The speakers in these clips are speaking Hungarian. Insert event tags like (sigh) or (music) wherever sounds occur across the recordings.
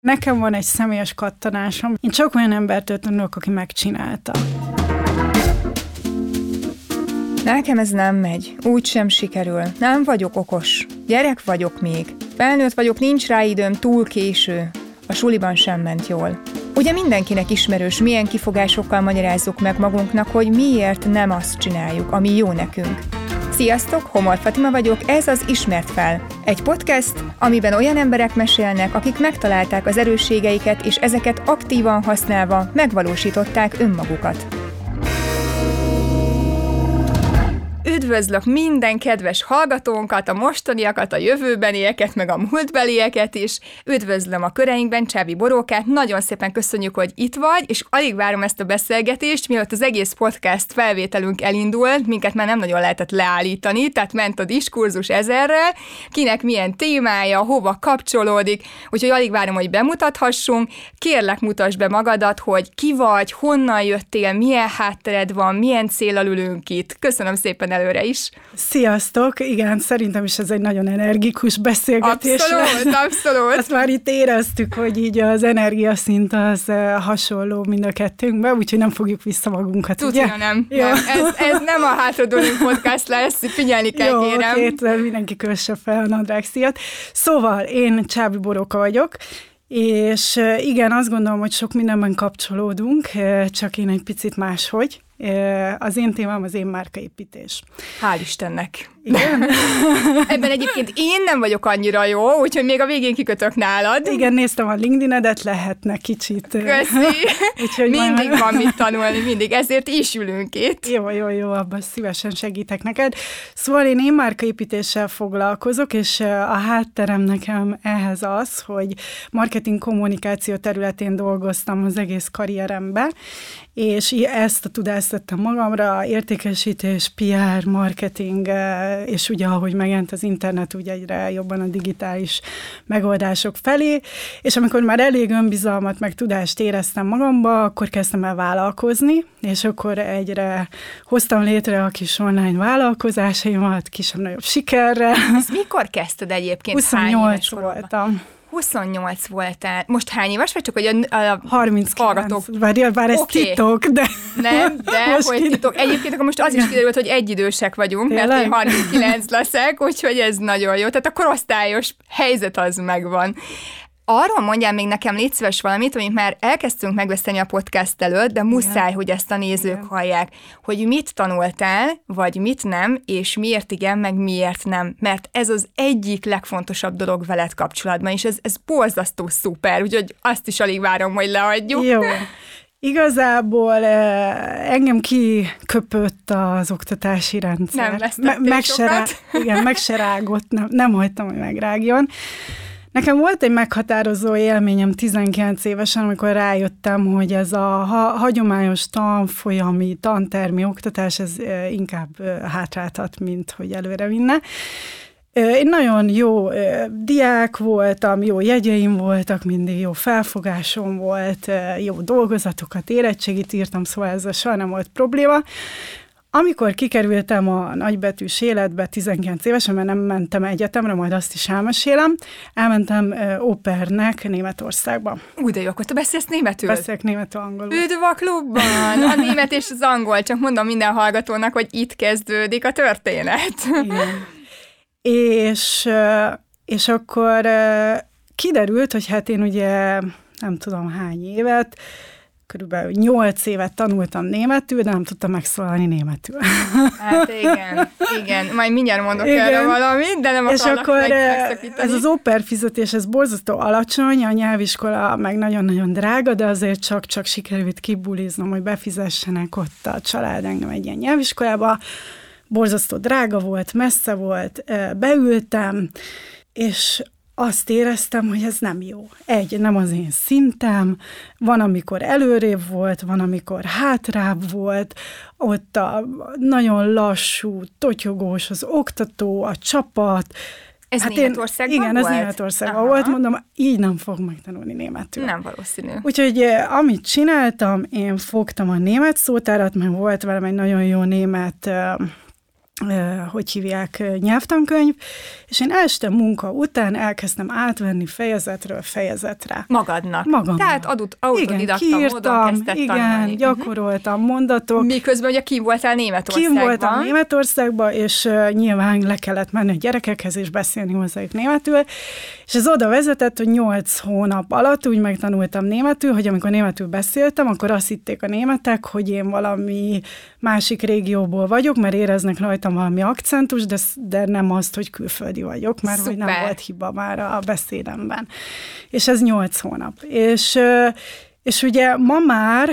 Nekem van egy személyes kattanásom. Én csak olyan embertől tanulok, aki megcsinálta. Nekem ez nem megy, úgy sem sikerül. Nem vagyok okos. Gyerek vagyok még. Felnőtt vagyok, nincs rá időm, túl késő. A suliban sem ment jól. Ugye mindenkinek ismerős, milyen kifogásokkal magyarázzuk meg magunknak, hogy miért nem azt csináljuk, ami jó nekünk. Sziasztok, Homor Fatima vagyok, ez az Ismert fel. Egy podcast, amiben olyan emberek mesélnek, akik megtalálták az erősségeiket, és ezeket aktívan használva megvalósították önmagukat. Üdvözlök minden kedves hallgatónkat, a mostaniakat, a jövőbenieket, meg a múltbelieket is. Üdvözlöm a köreinkben Csábi Borókát, nagyon szépen köszönjük, hogy itt vagy, és alig várom ezt a beszélgetést, mielőtt az egész podcast felvételünk elindult, minket már nem nagyon lehetett leállítani, tehát ment a diskurzus ezerrel, kinek milyen témája, hova kapcsolódik, úgyhogy alig várom, hogy bemutathassunk. Kérlek, mutasd be magadat, hogy ki vagy, honnan jöttél, milyen háttered van, milyen célal ülünk itt. Köszönöm szépen előre is. Sziasztok! Igen, szerintem is ez egy nagyon energikus beszélgetés. Abszolút, abszolút. Azt már itt éreztük, hogy így az energiaszint az hasonló mind a kettőnkben, úgyhogy nem fogjuk vissza magunkat, Tudja, ugye? nem. Jó. nem. Ez, ez nem a hátradőlünk podcast lesz, figyelni kell, Jó, kérem. Jó, mindenki kösse fel a nadrág szíjat. Szóval én Csábi Boróka vagyok, és igen, azt gondolom, hogy sok mindenben kapcsolódunk, csak én egy picit máshogy. Az én témám az én márkaépítés. Hál' Istennek. Igen? (laughs) Ebben egyébként én nem vagyok annyira jó, úgyhogy még a végén kikötök nálad. Igen, néztem a LinkedIn-edet, lehetne kicsit. Köszi. (laughs) úgyhogy mindig majd... van mit tanulni, mindig. Ezért is ülünk itt. Jó, jó, jó, abban szívesen segítek neked. Szóval én én márkaépítéssel foglalkozok, és a hátterem nekem ehhez az, hogy marketing kommunikáció területén dolgoztam az egész karrierembe, és ezt a tudást tettem magamra, értékesítés, PR, marketing, és ugye ahogy megjelent az internet, ugye egyre jobban a digitális megoldások felé, és amikor már elég önbizalmat, meg tudást éreztem magamba, akkor kezdtem el vállalkozni, és akkor egyre hoztam létre a kis online vállalkozásaimat, kisebb-nagyobb sikerrel. Ezt mikor kezdted egyébként? 28 voltam. 28 voltál. Most hány éves vagy? Csak hogy a, a 39. hallgatók. Várjál, bár ez okay. titok, de... Nem, de (laughs) most hogy titok. Egyébként akkor most az is kiderült, hogy egyidősek vagyunk, Tényleg? mert én 39 leszek, úgyhogy ez nagyon jó. Tehát a korosztályos helyzet az megvan arról mondjál még nekem légy szíves valamit, amit már elkezdtünk megbeszélni a podcast előtt, de muszáj, igen. hogy ezt a nézők igen. hallják, hogy mit tanultál, vagy mit nem, és miért igen, meg miért nem. Mert ez az egyik legfontosabb dolog veled kapcsolatban, és ez, ez borzasztó szuper, úgyhogy azt is alig várom, hogy leadjuk. Jó. Igazából eh, engem kiköpött az oktatási rendszer. Nem Me- meg se rá, Igen, meg se rágott, nem, nem hagytam, hogy megrágjon. Nekem volt egy meghatározó élményem 19 évesen, amikor rájöttem, hogy ez a ha- hagyományos tanfolyami, tantermi oktatás, ez inkább hátráltat, mint hogy előre vinne. Én nagyon jó diák voltam, jó jegyeim voltak, mindig jó felfogásom volt, jó dolgozatokat, érettségit írtam, szóval ez soha nem volt probléma. Amikor kikerültem a nagybetűs életbe 19 évesen, mert nem mentem egyetemre, majd azt is elmesélem, elmentem opernek Németországba. Úgy, de jó, akkor te beszélsz németül? Beszélek németül, angolul. Üdv a klubban! A német és az angol, csak mondom minden hallgatónak, hogy itt kezdődik a történet. Igen. És, és akkor kiderült, hogy hát én ugye nem tudom hány évet, körülbelül nyolc évet tanultam németül, de nem tudtam megszólalni németül. (laughs) Hát igen, igen. Majd mindjárt mondok igen. erre valamit, de nem És akkor meg, ez az oper fizetés, ez borzasztó alacsony, a nyelviskola meg nagyon-nagyon drága, de azért csak-csak sikerült kibuliznom, hogy befizessenek ott a család engem egy ilyen nyelviskolába. Borzasztó drága volt, messze volt, beültem, és azt éreztem, hogy ez nem jó. Egy, nem az én szintem, van, amikor előrébb volt, van, amikor hátrább volt, ott a nagyon lassú, totyogós az oktató, a csapat, ez hát Németországban én, Igen, volt? ez Németországban Aha. volt, mondom, így nem fog megtanulni németül. Nem valószínű. Úgyhogy amit csináltam, én fogtam a német szótárat, mert volt velem egy nagyon jó német hogy hívják, nyelvtankönyv, és én este munka után elkezdtem átvenni fejezetről fejezetre. Magadnak. Magamnak. Tehát adott autodidakta igen, módon kezdett igen, tanulni. gyakoroltam mondatok. Miközben ugye kim voltál Németországban. Kim voltam Németországban, és uh, nyilván le kellett menni a gyerekekhez és beszélni hozzájuk németül, és ez oda vezetett, hogy nyolc hónap alatt úgy megtanultam németül, hogy amikor németül beszéltem, akkor azt hitték a németek, hogy én valami másik régióból vagyok, mert éreznek rajtam valami akcentus, de, de nem azt, hogy külföldi vagyok, mert Szuper. hogy nem volt hiba már a beszédemben. És ez nyolc hónap. És és ugye ma már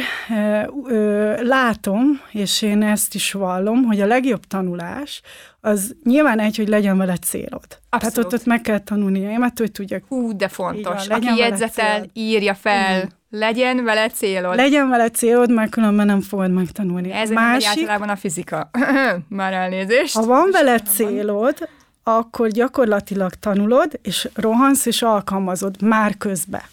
ö, látom, és én ezt is vallom, hogy a legjobb tanulás az nyilván egy, hogy legyen vele célod. Abszolút. Tehát ott, ott meg kell tanulni német, hogy tudjak. Hú, de fontos. Van, Aki jegyzetel, írja fel, mm. Legyen vele célod. Legyen vele célod, mert különben nem fogod megtanulni. Ez Másik, általában a fizika. (laughs) már elnézést. Ha van vele célod, akkor gyakorlatilag tanulod, és rohansz, és alkalmazod már közbe.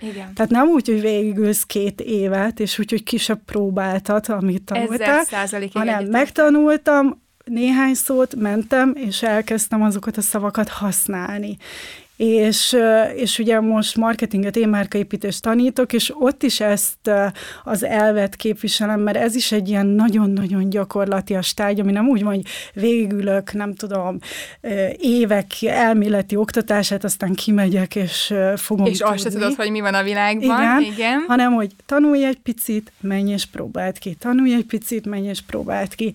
Igen. Tehát nem úgy, hogy végigülsz két évet, és úgy, hogy kisebb próbáltat, amit tanultál, hanem megtanultam, néhány szót mentem, és elkezdtem azokat a szavakat használni és, és ugye most marketinget, én márkaépítést tanítok, és ott is ezt az elvet képviselem, mert ez is egy ilyen nagyon-nagyon gyakorlatias tárgy, ami nem úgy van, hogy végülök, nem tudom, évek elméleti oktatását, aztán kimegyek, és fogom És azt se tudod, hogy mi van a világban. Igen, Igen. hanem, hogy tanulj egy picit, menj és próbáld ki, tanulj egy picit, menj és próbáld ki.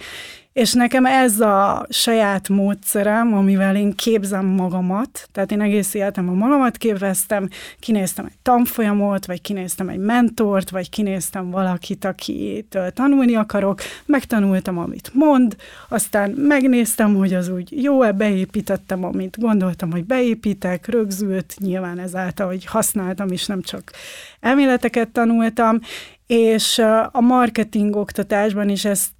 És nekem ez a saját módszerem, amivel én képzem magamat, tehát én egész a magamat képeztem, kinéztem egy tanfolyamot, vagy kinéztem egy mentort, vagy kinéztem valakit, akitől tanulni akarok, megtanultam, amit mond, aztán megnéztem, hogy az úgy jó-e, beépítettem, amit gondoltam, hogy beépítek, rögzült, nyilván ezáltal, hogy használtam, és nem csak elméleteket tanultam, és a marketing oktatásban is ezt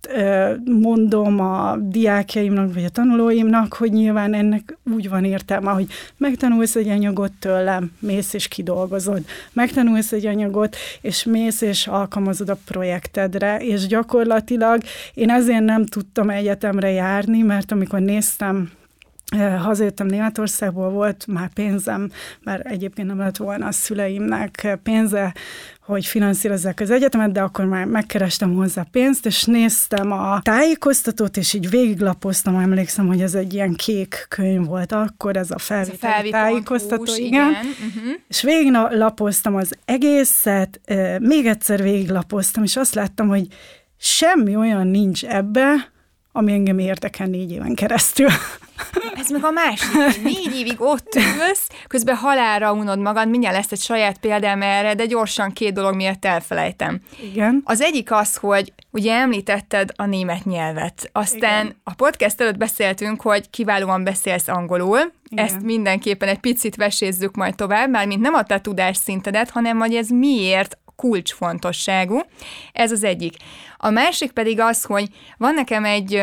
mondom a diákjaimnak, vagy a tanulóimnak, hogy nyilván ennek úgy van értelme, hogy megtanulsz egy anyagot tőlem, mész és kidolgozod. Megtanulsz egy anyagot, és mész és alkalmazod a projektedre, és gyakorlatilag én ezért nem tudtam egyetemre járni, mert amikor néztem Hazajöttem Németországból, volt már pénzem, mert egyébként nem lett volna a szüleimnek pénze, hogy finanszírozzák az egyetemet, de akkor már megkerestem hozzá pénzt, és néztem a tájékoztatót, és így végiglapoztam, emlékszem, hogy ez egy ilyen kék könyv volt akkor, ez a felvételi tájékoztató, hús, igen. igen. Uh-huh. És végiglapoztam az egészet, még egyszer végiglapoztam, és azt láttam, hogy semmi olyan nincs ebbe, ami engem érdekel négy éven keresztül. Ez meg a másik, négy évig ott ülsz, közben halára unod magad, mindjárt lesz egy saját példám erre, de gyorsan két dolog miatt elfelejtem. Igen. Az egyik az, hogy ugye említetted a német nyelvet, aztán Igen. a podcast előtt beszéltünk, hogy kiválóan beszélsz angolul, Igen. ezt mindenképpen egy picit vesézzük majd tovább, már mint nem a te tudásszintedet, hanem hogy ez miért kulcsfontosságú. Ez az egyik. A másik pedig az, hogy van nekem egy,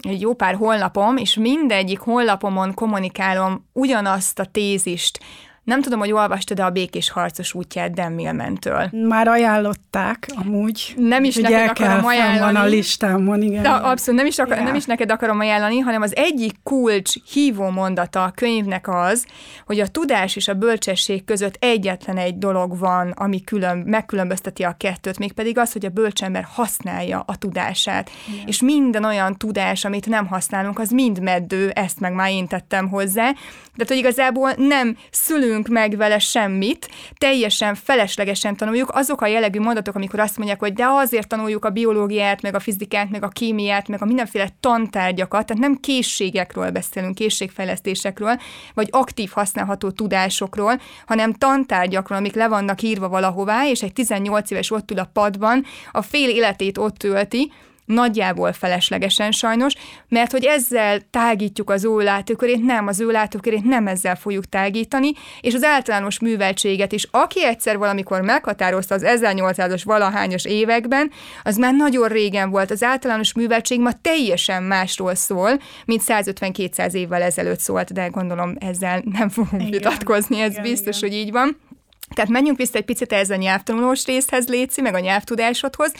egy jó pár honlapom, és mindegyik honlapomon kommunikálom ugyanazt a tézist, nem tudom, hogy olvastad-e a Békés Harcos útját Dan Millmentől. Már ajánlották, amúgy. Nem is neked akarom ajánlani. van a listámon, igen. De abszolút nem is, akar, nem is neked akarom ajánlani, hanem az egyik kulcs hívó mondata a könyvnek az, hogy a tudás és a bölcsesség között egyetlen egy dolog van, ami külön, megkülönbözteti a kettőt, mégpedig az, hogy a bölcsember használja a tudását. Igen. És minden olyan tudás, amit nem használunk, az mind meddő, ezt meg már én tettem hozzá. De hogy igazából nem szülünk tanulunk meg vele semmit, teljesen feleslegesen tanuljuk. Azok a jellegű mondatok, amikor azt mondják, hogy de azért tanuljuk a biológiát, meg a fizikát, meg a kémiát, meg a mindenféle tantárgyakat, tehát nem készségekről beszélünk, készségfejlesztésekről, vagy aktív használható tudásokról, hanem tantárgyakról, amik le vannak írva valahová, és egy 18 éves ott ül a padban, a fél életét ott tölti, nagyjából feleslegesen sajnos, mert hogy ezzel tágítjuk az ő látókörét, nem, az ő látókörét nem ezzel fogjuk tágítani, és az általános műveltséget is, aki egyszer valamikor meghatározta az 1800-as valahányos években, az már nagyon régen volt. Az általános műveltség ma teljesen másról szól, mint 150-200 évvel ezelőtt szólt, de gondolom ezzel nem fogunk igen, vitatkozni, ez igen, biztos, igen. hogy így van. Tehát menjünk vissza egy picit ez a nyelvtanulós részhez, Léci, meg a nyelvtudásodhoz,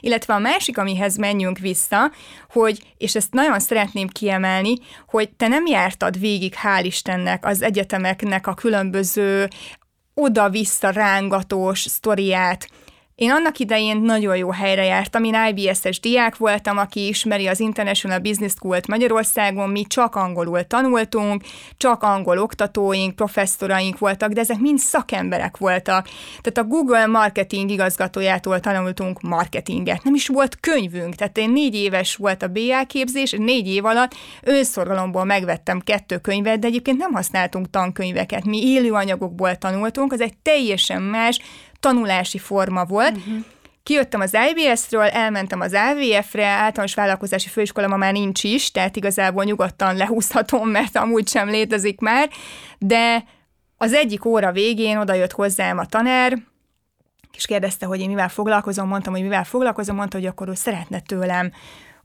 illetve a másik, amihez menjünk vissza, hogy, és ezt nagyon szeretném kiemelni, hogy te nem jártad végig, hál' Istennek, az egyetemeknek a különböző oda-vissza rángatós sztoriát, én annak idején nagyon jó helyre jártam, én IBS-es diák voltam, aki ismeri az International Business School-t Magyarországon, mi csak angolul tanultunk, csak angol oktatóink, professzoraink voltak, de ezek mind szakemberek voltak. Tehát a Google marketing igazgatójától tanultunk marketinget. Nem is volt könyvünk, tehát én négy éves volt a BA képzés, négy év alatt önszorgalomból megvettem kettő könyvet, de egyébként nem használtunk tankönyveket. Mi élő anyagokból tanultunk, az egy teljesen más, tanulási forma volt. Uh-huh. Kijöttem az IBS-ről, elmentem az AVF-re, általános vállalkozási főiskola ma már nincs is, tehát igazából nyugodtan lehúzhatom, mert amúgy sem létezik már, de az egyik óra végén oda jött hozzám a tanár, és kérdezte, hogy én mivel foglalkozom, mondtam, hogy mivel foglalkozom, mondta, hogy akkor ő szeretne tőlem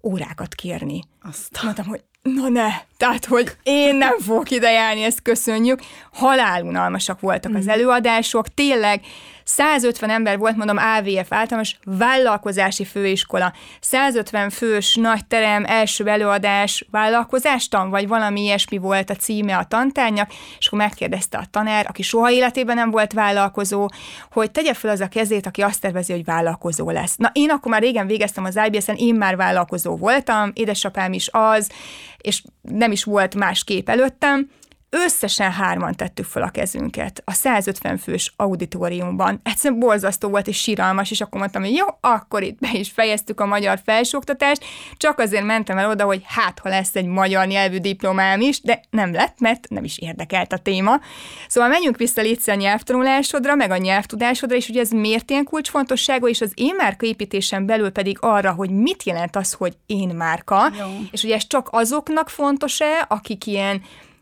órákat kérni. Azt. Mondtam, hogy na ne, tehát, hogy én nem fogok ide járni, ezt köszönjük. Halálunalmasak voltak az mm. előadások, tényleg 150 ember volt, mondom, AVF általános vállalkozási főiskola, 150 fős nagy terem, első előadás, vállalkozástan, vagy valami ilyesmi volt a címe a tantárnak, és akkor megkérdezte a tanár, aki soha életében nem volt vállalkozó, hogy tegye fel az a kezét, aki azt tervezi, hogy vállalkozó lesz. Na, én akkor már régen végeztem az IBS-en, én már vállalkozó voltam, édesapám is az, és nem is volt más kép előttem, összesen hárman tettük fel a kezünket a 150 fős auditoriumban. Egyszerűen borzasztó volt és síralmas, és akkor mondtam, hogy jó, akkor itt be is fejeztük a magyar felsőoktatást, csak azért mentem el oda, hogy hát, ha lesz egy magyar nyelvű diplomám is, de nem lett, mert nem is érdekelt a téma. Szóval menjünk vissza létszer a nyelvtanulásodra, meg a nyelvtudásodra, és ugye ez miért ilyen kulcsfontosságú, és az én márka építésen belül pedig arra, hogy mit jelent az, hogy én márka, jó. és ugye ez csak azoknak fontos-e, akik ilyen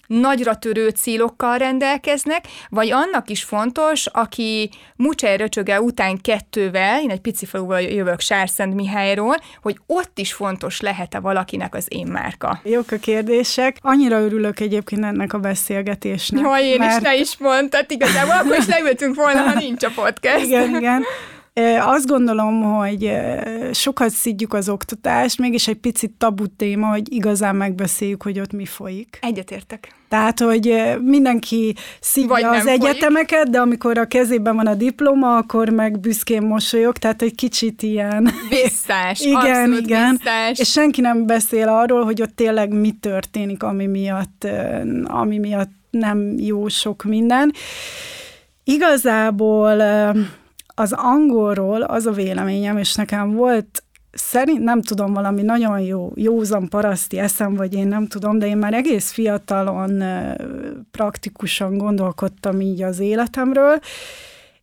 nagyra törő célokkal rendelkeznek, vagy annak is fontos, aki Mucsely Röcsöge után kettővel, én egy pici faluval jövök Sárszent Mihályról, hogy ott is fontos lehet-e valakinek az én márka. Jók a kérdések. Annyira örülök egyébként ennek a beszélgetésnek. Jaj, én mert... is ne is mondtad, igazából akkor is leültünk volna, ha nincs a podcast. Igen, igen. (laughs) Azt gondolom, hogy sokat szidjuk az oktatást, mégis egy picit tabu téma, hogy igazán megbeszéljük, hogy ott mi folyik. Egyetértek. Tehát, hogy mindenki szívja az egyetemeket, folyik. de amikor a kezében van a diploma, akkor meg büszkén mosolyog, tehát egy kicsit ilyen... Visszás, (laughs) igen, igen. Visszás. És senki nem beszél arról, hogy ott tényleg mi történik, ami miatt, ami miatt nem jó sok minden. Igazából az angolról az a véleményem, és nekem volt szerint nem tudom, valami nagyon jó, józan paraszti eszem, vagy én nem tudom, de én már egész fiatalon praktikusan gondolkodtam így az életemről,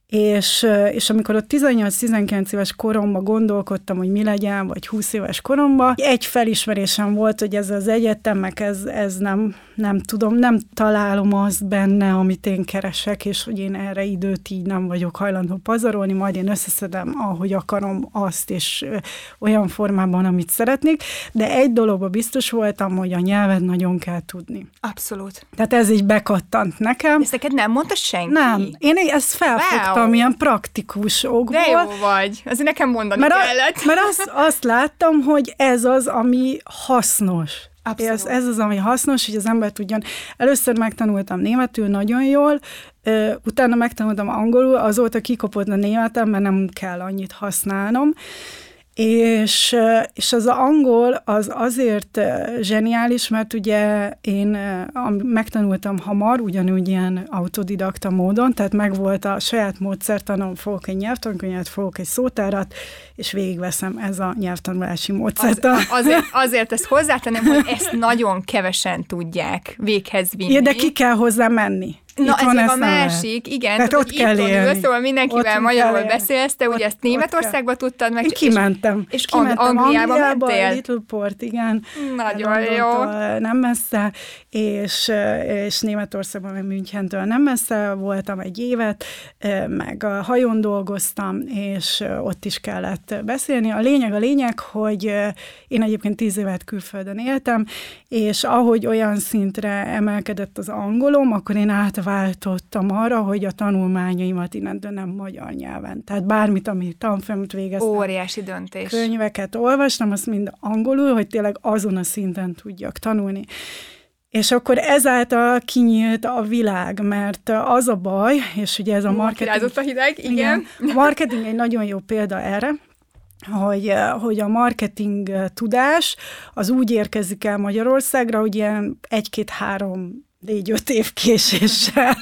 és, és amikor ott 18-19 éves koromban gondolkodtam, hogy mi legyen, vagy 20 éves koromban, egy felismerésem volt, hogy ez az egyetemek, ez, ez nem, nem tudom, nem találom azt benne, amit én keresek, és hogy én erre időt így nem vagyok hajlandó pazarolni, majd én összeszedem, ahogy akarom azt, és olyan formában, amit szeretnék, de egy dologban biztos voltam, hogy a nyelvet nagyon kell tudni. Abszolút. Tehát ez így bekattant nekem. Ezt neked nem mondta senki? Nem. Én ezt felfogtam. Wow ilyen praktikus okból. De jó vagy. Azért nekem mondani mert kellett. A, mert azt, azt láttam, hogy ez az, ami hasznos. Ez, ez az, ami hasznos, hogy az ember tudjon. Először megtanultam németül nagyon jól, utána megtanultam angolul, azóta kikopott a németem, mert nem kell annyit használnom. És, és az angol az azért zseniális, mert ugye én megtanultam hamar, ugyanúgy ilyen autodidakta módon, tehát megvolt a saját módszertanom, fogok egy nyelvtankönyvet, fogok egy szótárat, és végigveszem ez a nyelvtanulási módszertan. Az, azért, (laughs) azért ezt hozzátenném, hogy ezt nagyon kevesen tudják véghez vinni. Ja, de ki kell hozzá menni. Na, ez van a másik, igen. Tehát ott kell élni. Ülsz, szóval mindenkivel ott magyarul beszélsz, te ugye ezt Németországba tudtad meg. Én kimentem. És, és kimentem Angliába, Angliába mentél? Little Port, igen. Nagyon jó. Nem messze, és, és Németországban, meg Münchentől nem messze voltam egy évet, meg a hajón dolgoztam, és ott is kellett beszélni. A lényeg a lényeg, hogy én egyébként tíz évet külföldön éltem, és ahogy olyan szintre emelkedett az angolom, akkor én át váltottam arra, hogy a tanulmányaimat innentől nem magyar nyelven. Tehát bármit, ami tanfolyamot végeztem. Óriási döntés. Könyveket olvastam, azt mind angolul, hogy tényleg azon a szinten tudjak tanulni. És akkor ezáltal kinyílt a világ, mert az a baj, és ugye ez a marketing... a hideg, igen. igen. A marketing egy nagyon jó példa erre, hogy, hogy a marketing tudás az úgy érkezik el Magyarországra, hogy ilyen egy-két-három négy-öt év késéssel.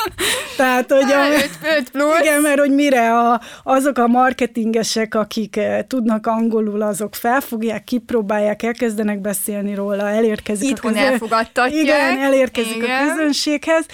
(laughs) Tehát, hogy a, öt, öt plusz. Igen, mert hogy mire a, azok a marketingesek, akik tudnak angolul, azok felfogják, kipróbálják, elkezdenek beszélni róla, elérkezik Itthon a közön... elfogadtatják. Igen, elérkezik igen. a közönséghez,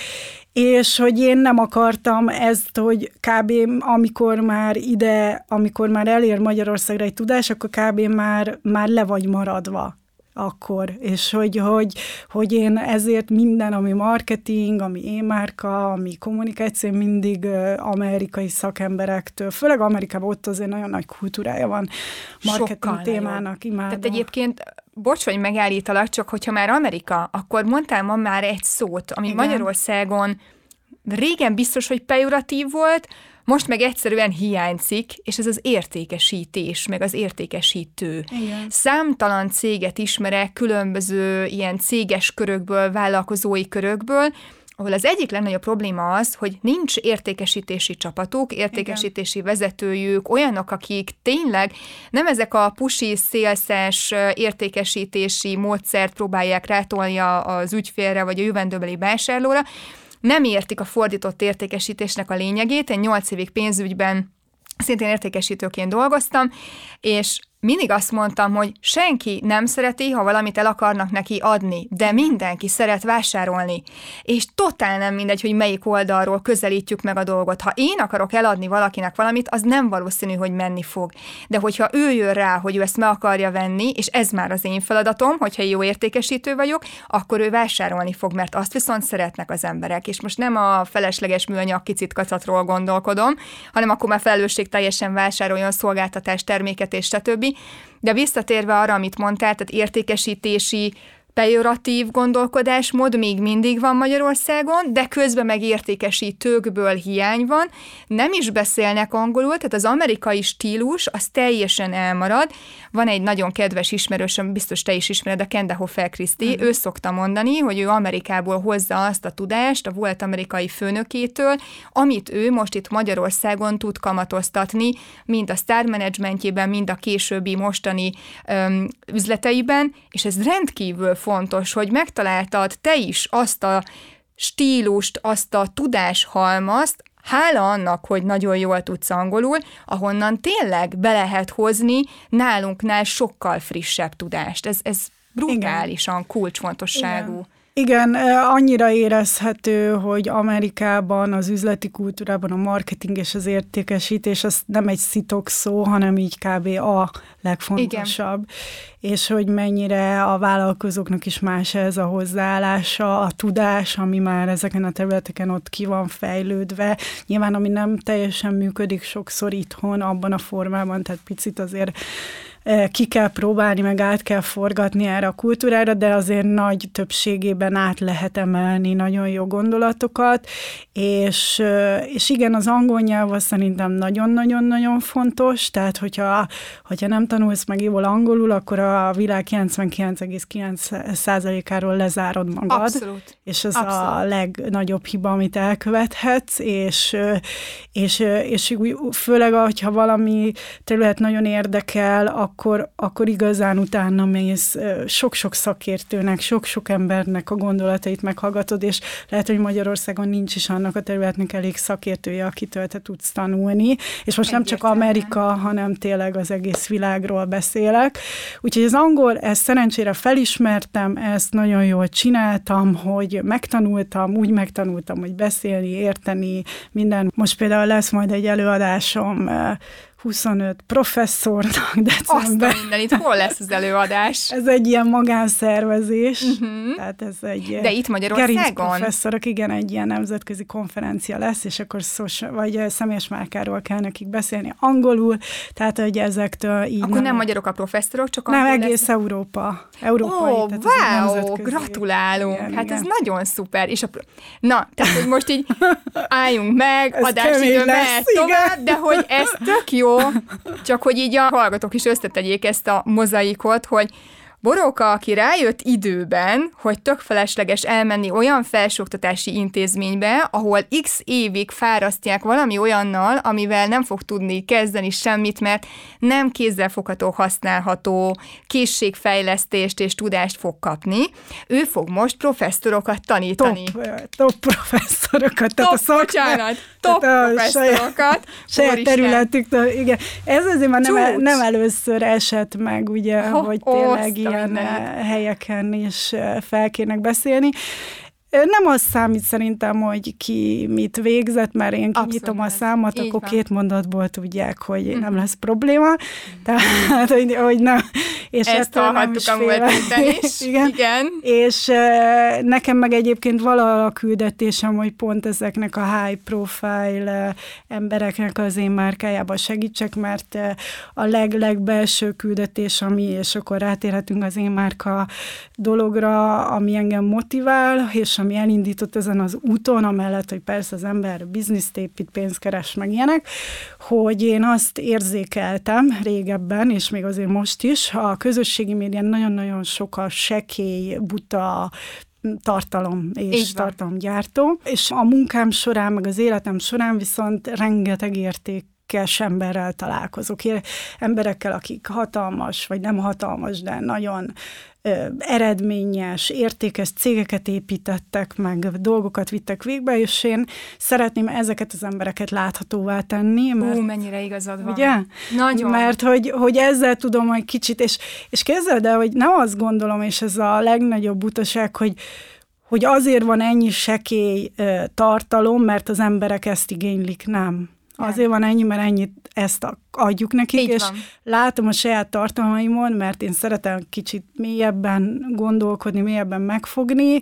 és hogy én nem akartam ezt, hogy kb. amikor már ide, amikor már elér Magyarországra egy tudás, akkor kb. már, már le vagy maradva akkor, és hogy, hogy, hogy én ezért minden, ami marketing, ami én-márka, ami kommunikáció, mindig amerikai szakemberektől, főleg Amerikában ott azért nagyon nagy kultúrája van marketing Sokkal témának, imádom. Tehát egyébként bocs, hogy megállítalak, csak hogyha már Amerika, akkor mondtál ma már egy szót, ami Igen. Magyarországon régen biztos, hogy pejoratív volt, most meg egyszerűen hiányzik, és ez az értékesítés, meg az értékesítő. Igen. Számtalan céget ismerek különböző ilyen céges körökből, vállalkozói körökből, ahol az egyik legnagyobb probléma az, hogy nincs értékesítési csapatuk, értékesítési Igen. vezetőjük, olyanok, akik tényleg nem ezek a pusi, szélszes értékesítési módszert próbálják rátolni az ügyfélre vagy a jövendőbeli vásárlóra, nem értik a fordított értékesítésnek a lényegét. Én nyolc évig pénzügyben szintén értékesítőként dolgoztam, és mindig azt mondtam, hogy senki nem szereti, ha valamit el akarnak neki adni, de mindenki szeret vásárolni. És totál nem mindegy, hogy melyik oldalról közelítjük meg a dolgot. Ha én akarok eladni valakinek valamit, az nem valószínű, hogy menni fog. De hogyha ő jön rá, hogy ő ezt meg akarja venni, és ez már az én feladatom, hogyha jó értékesítő vagyok, akkor ő vásárolni fog, mert azt viszont szeretnek az emberek. És most nem a felesleges műanyag kicit kacatról gondolkodom, hanem akkor már felelősség teljesen vásároljon szolgáltatás, terméket és stb de visszatérve arra, amit mondtál, tehát értékesítési pejoratív gondolkodásmód még mindig van Magyarországon, de közben meg értékesítőkből hiány van, nem is beszélnek angolul, tehát az amerikai stílus az teljesen elmarad. Van egy nagyon kedves ismerősöm, biztos te is ismered, a Kende Hofer Kriszti, uh-huh. ő szokta mondani, hogy ő Amerikából hozza azt a tudást a volt amerikai főnökétől, amit ő most itt Magyarországon tud kamatoztatni, mind a sztár menedzsmentjében, mind a későbbi mostani öm, üzleteiben, és ez rendkívül fontos, hogy megtaláltad te is azt a stílust, azt a tudáshalmazt, hála annak, hogy nagyon jól tudsz angolul, ahonnan tényleg be lehet hozni nálunknál sokkal frissebb tudást. Ez, ez brutálisan Igen. kulcsfontosságú. Igen. Igen, annyira érezhető, hogy Amerikában az üzleti kultúrában a marketing és az értékesítés az nem egy szitok szó, hanem így kb. a legfontosabb. Igen. És hogy mennyire a vállalkozóknak is más ez a hozzáállása, a tudás, ami már ezeken a területeken ott ki van fejlődve. Nyilván, ami nem teljesen működik sokszor itthon abban a formában, tehát picit azért ki kell próbálni, meg át kell forgatni erre a kultúrára, de azért nagy többségében át lehet emelni nagyon jó gondolatokat, és, és igen, az angol nyelv az szerintem nagyon-nagyon-nagyon fontos, tehát hogyha, hogyha nem tanulsz meg jól angolul, akkor a világ 99,9%-áról lezárod magad. Abszolút. És ez Abszolút. a legnagyobb hiba, amit elkövethetsz, és, és, és főleg, hogyha valami terület nagyon érdekel, akkor akkor, akkor igazán utána mész sok-sok szakértőnek, sok-sok embernek a gondolatait meghallgatod, és lehet, hogy Magyarországon nincs is annak a területnek elég szakértője, akitől te tudsz tanulni. És most nem csak Amerika, hanem tényleg az egész világról beszélek. Úgyhogy az angol, ezt szerencsére felismertem, ezt nagyon jól csináltam, hogy megtanultam, úgy megtanultam, hogy beszélni, érteni, minden. Most például lesz majd egy előadásom 25 professzornak december. Azt minden, itt hol lesz az előadás? ez egy ilyen magánszervezés, uh-huh. tehát ez egy... De itt Magyarországon? professzorok, igen, egy ilyen nemzetközi konferencia lesz, és akkor szós, vagy személyes márkáról kell nekik beszélni angolul, tehát hogy ezektől így... Akkor nem, nem magyarok a professzorok, csak Nem, egész lesz. Európa. Európai, oh, wow, gratulálunk! Igen, hát igen. ez nagyon szuper. És a, na, tehát, hogy most így (laughs) álljunk meg, adásidő mehet tovább, de hogy ez tök jó, csak hogy így a hallgatók is összetegyék ezt a mozaikot, hogy Boróka, aki rájött időben, hogy tök felesleges elmenni olyan felsőoktatási intézménybe, ahol x évig fárasztják valami olyannal, amivel nem fog tudni kezdeni semmit, mert nem kézzelfogható, használható készségfejlesztést és tudást fog kapni. Ő fog most professzorokat tanítani. Top, top professzorokat. Top, a szak... bocsánat, top tehát professzorokat. Saját területüktől, igen. Ez azért már nem, nem először esett meg, ugye, oh, hogy tényleg ilyen minden. helyeken is fel kéne beszélni. Nem az számít szerintem, hogy ki mit végzett, mert én kinyitom a számot, Így akkor van. két mondatból tudják, hogy mm. nem lesz probléma. Tehát, hogy, hogy nem. És Ezt hallhattuk a múlt (laughs) is. Igen. Igen. És uh, nekem meg egyébként vala a küldetésem, hogy pont ezeknek a high profile uh, embereknek az én márkájába segítsek, mert uh, a leg-legbelső küldetés, ami, és akkor rátérhetünk az én márka dologra, ami engem motivál, és ami elindított ezen az úton, amellett, hogy persze az ember bizniszt épít, pénzt keres, meg ilyenek, hogy én azt érzékeltem régebben, és még azért most is, a közösségi médián nagyon-nagyon sok a sekély, buta, tartalom és tartalomgyártó, és a munkám során, meg az életem során viszont rengeteg érték emberrel találkozok, emberekkel, akik hatalmas, vagy nem hatalmas, de nagyon eredményes, értékes cégeket építettek, meg dolgokat vittek végbe, és én szeretném ezeket az embereket láthatóvá tenni. Mert, Ó, mennyire igazad van. Ugye? Nagyon. Mert hogy, hogy ezzel tudom egy kicsit, és, és kezded el, hogy nem azt gondolom, és ez a legnagyobb butaság, hogy hogy azért van ennyi sekély tartalom, mert az emberek ezt igénylik, nem. Azért van ennyi, mert ennyit ezt adjuk nekik, Így és van. látom a saját tartalmaimon, mert én szeretem kicsit mélyebben gondolkodni, mélyebben megfogni,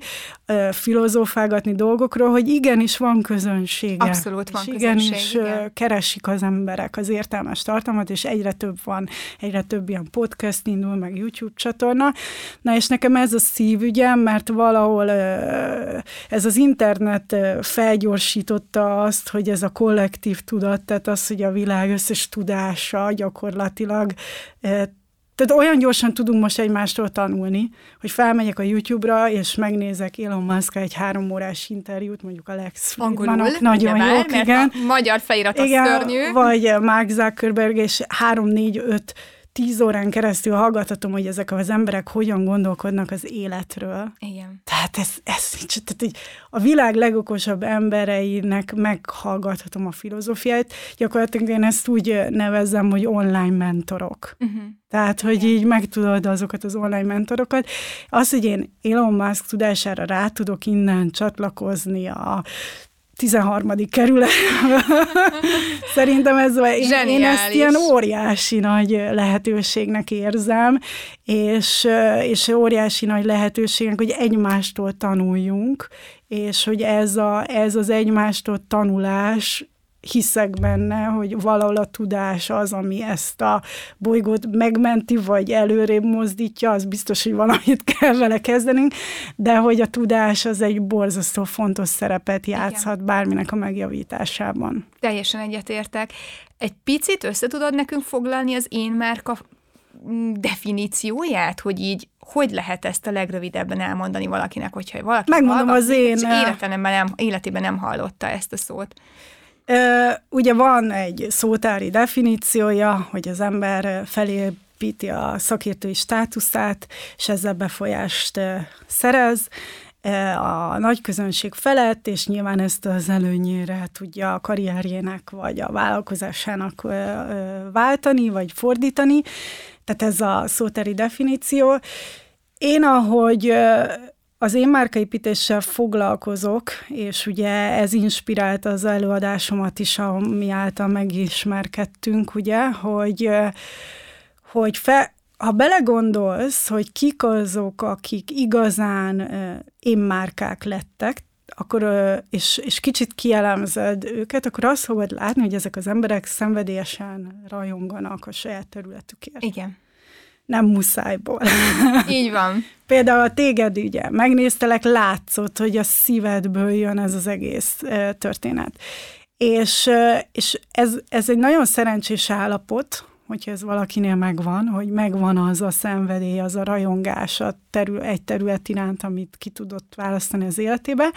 filozófálgatni dolgokról, hogy igenis van közönsége. Abszolút van és igenis igen. keresik az emberek az értelmes tartalmat, és egyre több van, egyre több ilyen podcast indul, meg YouTube csatorna. Na és nekem ez a szívügyem, mert valahol ez az internet felgyorsította azt, hogy ez a kollektív tudat, tehát az, hogy a világ összes tudása gyakorlatilag tehát olyan gyorsan tudunk most egymástól tanulni, hogy felmegyek a YouTube-ra, és megnézek Elon musk egy három órás interjút, mondjuk a Lex Angolul, nagyon jó, igen. A magyar felirat igen, szörnyű. Vagy Mark Zuckerberg, és három, négy, öt tíz órán keresztül hallgathatom, hogy ezek az emberek hogyan gondolkodnak az életről. Igen. Tehát ez, ez tehát így a világ legokosabb embereinek meghallgathatom a filozófiát. Gyakorlatilag én ezt úgy nevezem, hogy online mentorok. Uh-huh. Tehát, hogy Igen. így megtudod azokat az online mentorokat. Az, hogy én Elon Musk tudására rá tudok innen csatlakozni a 13. kerület. (laughs) Szerintem ez, én, én ezt ilyen óriási nagy lehetőségnek érzem, és, és óriási nagy lehetőségnek, hogy egymástól tanuljunk, és hogy ez, a, ez az egymástól tanulás hiszek benne, hogy valahol a tudás az, ami ezt a bolygót megmenti, vagy előrébb mozdítja, az biztos, hogy valamit (laughs) kell vele kezdenünk, de hogy a tudás az egy borzasztó fontos szerepet játszhat Igen. bárminek a megjavításában. Teljesen egyetértek. Egy picit össze tudod nekünk foglalni az én márka mm, definícióját, hogy így hogy lehet ezt a legrövidebben elmondani valakinek, hogyha valaki Megmondom hallgat, az én... Életében nem, életében nem hallotta ezt a szót. Ugye van egy szótári definíciója, hogy az ember felépíti a szakértői státuszát, és ezzel befolyást szerez a nagy közönség felett, és nyilván ezt az előnyére tudja a karrierjének vagy a vállalkozásának váltani, vagy fordítani. Tehát ez a szóteri definíció. Én, ahogy az én márkaépítéssel foglalkozok, és ugye ez inspirált az előadásomat is, ami által megismerkedtünk, ugye, hogy, hogy fe, ha belegondolsz, hogy kik azok, akik igazán én márkák lettek, akkor, és, és kicsit kielemzed őket, akkor azt fogod látni, hogy ezek az emberek szenvedélyesen rajonganak a saját területükért. Igen. Nem muszájból. (laughs) Így van. Például a téged ugye, megnéztelek, látszott, hogy a szívedből jön ez az egész történet. És, és ez, ez egy nagyon szerencsés állapot, hogyha ez valakinél megvan, hogy megvan az a szenvedély, az a rajongás a terül, egy terület iránt, amit ki tudott választani az életébe.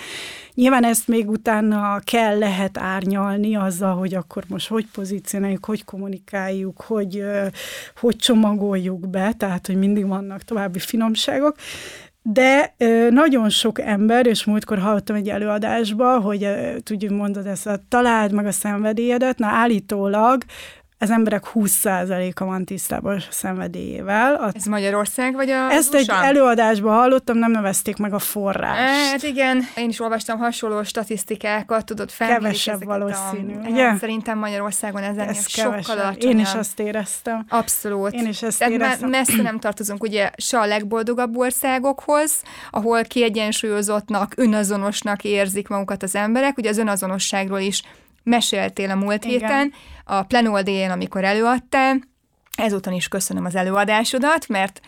Nyilván ezt még utána kell, lehet árnyalni azzal, hogy akkor most hogy pozícionáljuk, hogy kommunikáljuk, hogy, hogy csomagoljuk be, tehát, hogy mindig vannak további finomságok, de nagyon sok ember, és múltkor hallottam egy előadásba, hogy tudjuk mondod ezt a találd meg a szenvedélyedet, na állítólag az emberek 20%-a van tisztában a szenvedélyével. A... Ez Magyarország, vagy a Ezt egy előadásban hallottam, nem nevezték meg a forrást. Hát igen, én is olvastam hasonló statisztikákat, tudod felmérni. Kevesebb valószínű, a... Hát, szerintem Magyarországon ezen ez sokkal alacsonyabb. Én is azt éreztem. Abszolút. Én is ezt Tehát éreztem. messze nem tartozunk ugye se a legboldogabb országokhoz, ahol kiegyensúlyozottnak, önazonosnak érzik magukat az emberek. Ugye az önazonosságról is meséltél a múlt Igen. héten, a Plenoldéjén, amikor előadtál. Ezúton is köszönöm az előadásodat, mert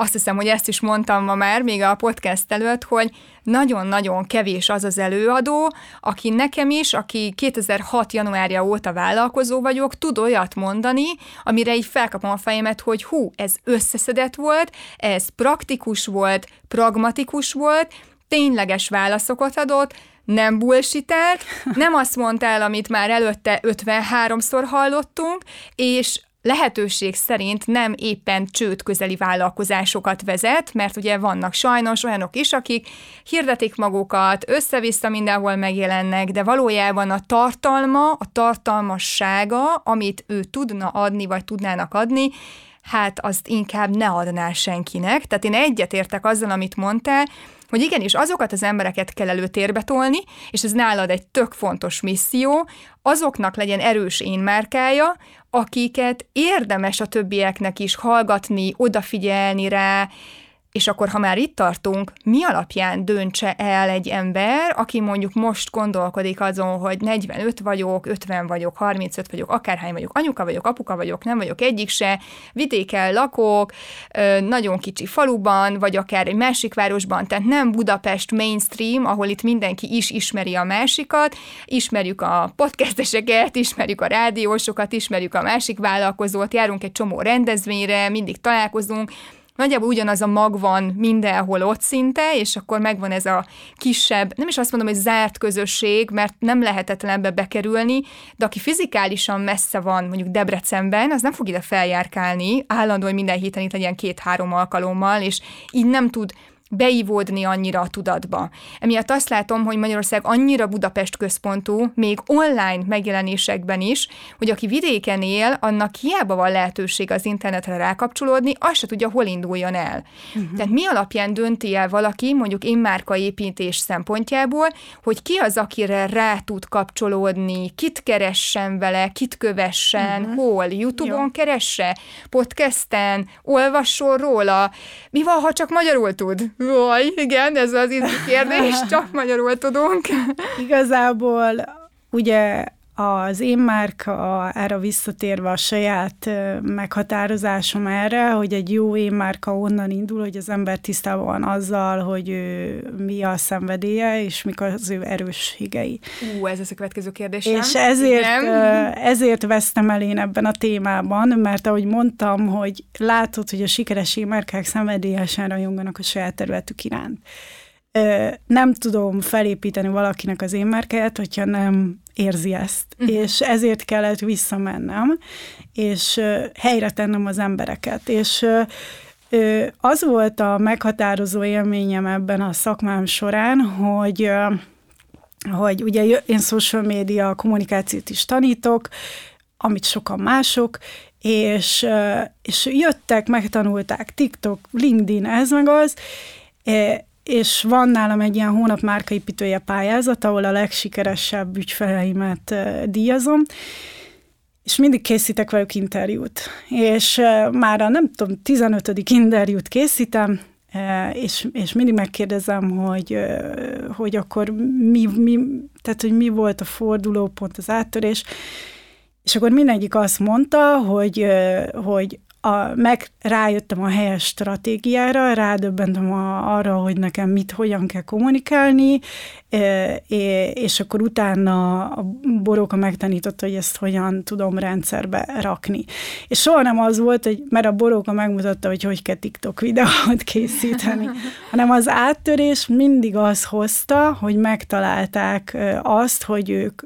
azt hiszem, hogy ezt is mondtam ma már, még a podcast előtt, hogy nagyon-nagyon kevés az az előadó, aki nekem is, aki 2006. januárja óta vállalkozó vagyok, tud olyat mondani, amire így felkapom a fejemet, hogy hú, ez összeszedett volt, ez praktikus volt, pragmatikus volt, tényleges válaszokat adott, nem bullshitelt, nem azt mondtál, amit már előtte 53-szor hallottunk, és lehetőség szerint nem éppen csőd közeli vállalkozásokat vezet, mert ugye vannak sajnos olyanok is, akik hirdetik magukat, össze-vissza mindenhol megjelennek, de valójában a tartalma, a tartalmassága, amit ő tudna adni, vagy tudnának adni, hát azt inkább ne adná senkinek. Tehát én egyetértek azzal, amit mondtál, hogy igenis azokat az embereket kell előtérbe tolni, és ez nálad egy tök fontos misszió, azoknak legyen erős én márkája, akiket érdemes a többieknek is hallgatni, odafigyelni rá, és akkor, ha már itt tartunk, mi alapján döntse el egy ember, aki mondjuk most gondolkodik azon, hogy 45 vagyok, 50 vagyok, 35 vagyok, akárhány vagyok, anyuka vagyok, apuka vagyok, nem vagyok egyik se, vidéken lakok, nagyon kicsi faluban, vagy akár egy másik városban, tehát nem Budapest mainstream, ahol itt mindenki is ismeri a másikat, ismerjük a podcasteseket, ismerjük a rádiósokat, ismerjük a másik vállalkozót, járunk egy csomó rendezvényre, mindig találkozunk, nagyjából ugyanaz a mag van mindenhol ott szinte, és akkor megvan ez a kisebb, nem is azt mondom, hogy zárt közösség, mert nem lehetetlen ebbe bekerülni, de aki fizikálisan messze van, mondjuk Debrecenben, az nem fog ide feljárkálni, állandóan minden héten itt legyen két-három alkalommal, és így nem tud beivódni annyira a tudatba. Emiatt azt látom, hogy Magyarország annyira Budapest központú, még online megjelenésekben is, hogy aki vidéken él, annak hiába van lehetőség az internetre rákapcsolódni, azt se tudja, hol induljon el. Uh-huh. Tehát mi alapján dönti el valaki, mondjuk én építés szempontjából, hogy ki az, akire rá tud kapcsolódni, kit keressen vele, kit kövessen, uh-huh. hol, YouTube-on Jó. keresse, podcasten, olvasson róla. Mi van, ha csak magyarul tud? Vaj, igen, ez az izgi kérdés, (laughs) csak magyarul tudunk. Igazából ugye az én márka, erre visszatérve a saját meghatározásom erre, hogy egy jó én márka onnan indul, hogy az ember tisztában van azzal, hogy ő, mi a szenvedélye, és mik az ő erősségei. Ú, ez az a következő kérdés. És ezért, Igen. ezért vesztem el én ebben a témában, mert ahogy mondtam, hogy látod, hogy a sikeres márkák szenvedélyesen rajonganak a saját területük iránt nem tudom felépíteni valakinek az én márkáját, hogyha nem érzi ezt. Uh-huh. És ezért kellett visszamennem, és helyre tennem az embereket. És az volt a meghatározó élményem ebben a szakmám során, hogy hogy ugye én social media kommunikációt is tanítok, amit sokan mások, és, és jöttek, megtanulták TikTok, LinkedIn, ez meg az, és van nálam egy ilyen hónap márkaépítője pályázat, ahol a legsikeresebb ügyfeleimet díjazom, és mindig készítek velük interjút. És már a nem tudom, 15. interjút készítem, és, és mindig megkérdezem, hogy, hogy akkor mi, mi, tehát, hogy mi volt a fordulópont, az áttörés, és akkor mindegyik azt mondta, hogy, hogy a, meg rájöttem a helyes stratégiára, rádöbbentem a, arra, hogy nekem mit, hogyan kell kommunikálni, és akkor utána a boróka megtanította, hogy ezt hogyan tudom rendszerbe rakni. És soha nem az volt, hogy, mert a boróka megmutatta, hogy hogy kell TikTok videót készíteni, (laughs) hanem az áttörés mindig az hozta, hogy megtalálták azt, hogy ők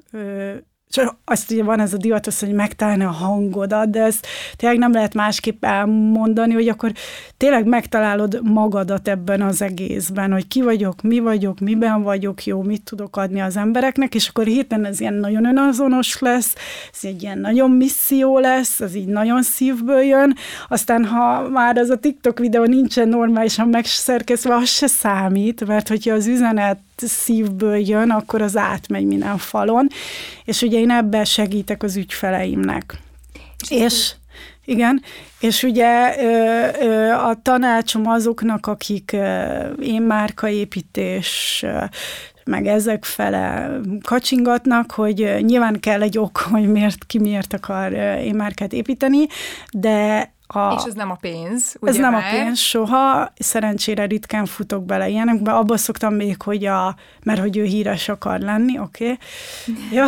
és azt ugye van ez a divat, az, hogy megtalálni a hangodat, de ezt tényleg nem lehet másképp elmondani, hogy akkor tényleg megtalálod magadat ebben az egészben, hogy ki vagyok, mi vagyok, miben vagyok jó, mit tudok adni az embereknek, és akkor hirtelen ez ilyen nagyon önazonos lesz, ez egy ilyen nagyon misszió lesz, az így nagyon szívből jön, aztán ha már az a TikTok videó nincsen normálisan megszerkesztve, az se számít, mert hogyha az üzenet szívből jön, akkor az átmegy minden falon, és ugye én ebben segítek az ügyfeleimnek. És, és igen, és ugye a tanácsom azoknak, akik én márkaépítés, meg ezek fele kacsingatnak, hogy nyilván kell egy ok, hogy miért, ki miért akar én márkát építeni, de a, és ez nem a pénz, ugye Ez nem már? a pénz soha, szerencsére ritkán futok bele ilyenekbe, abba szoktam még, hogy a, mert hogy ő híres akar lenni, oké. Okay. (laughs) Jó.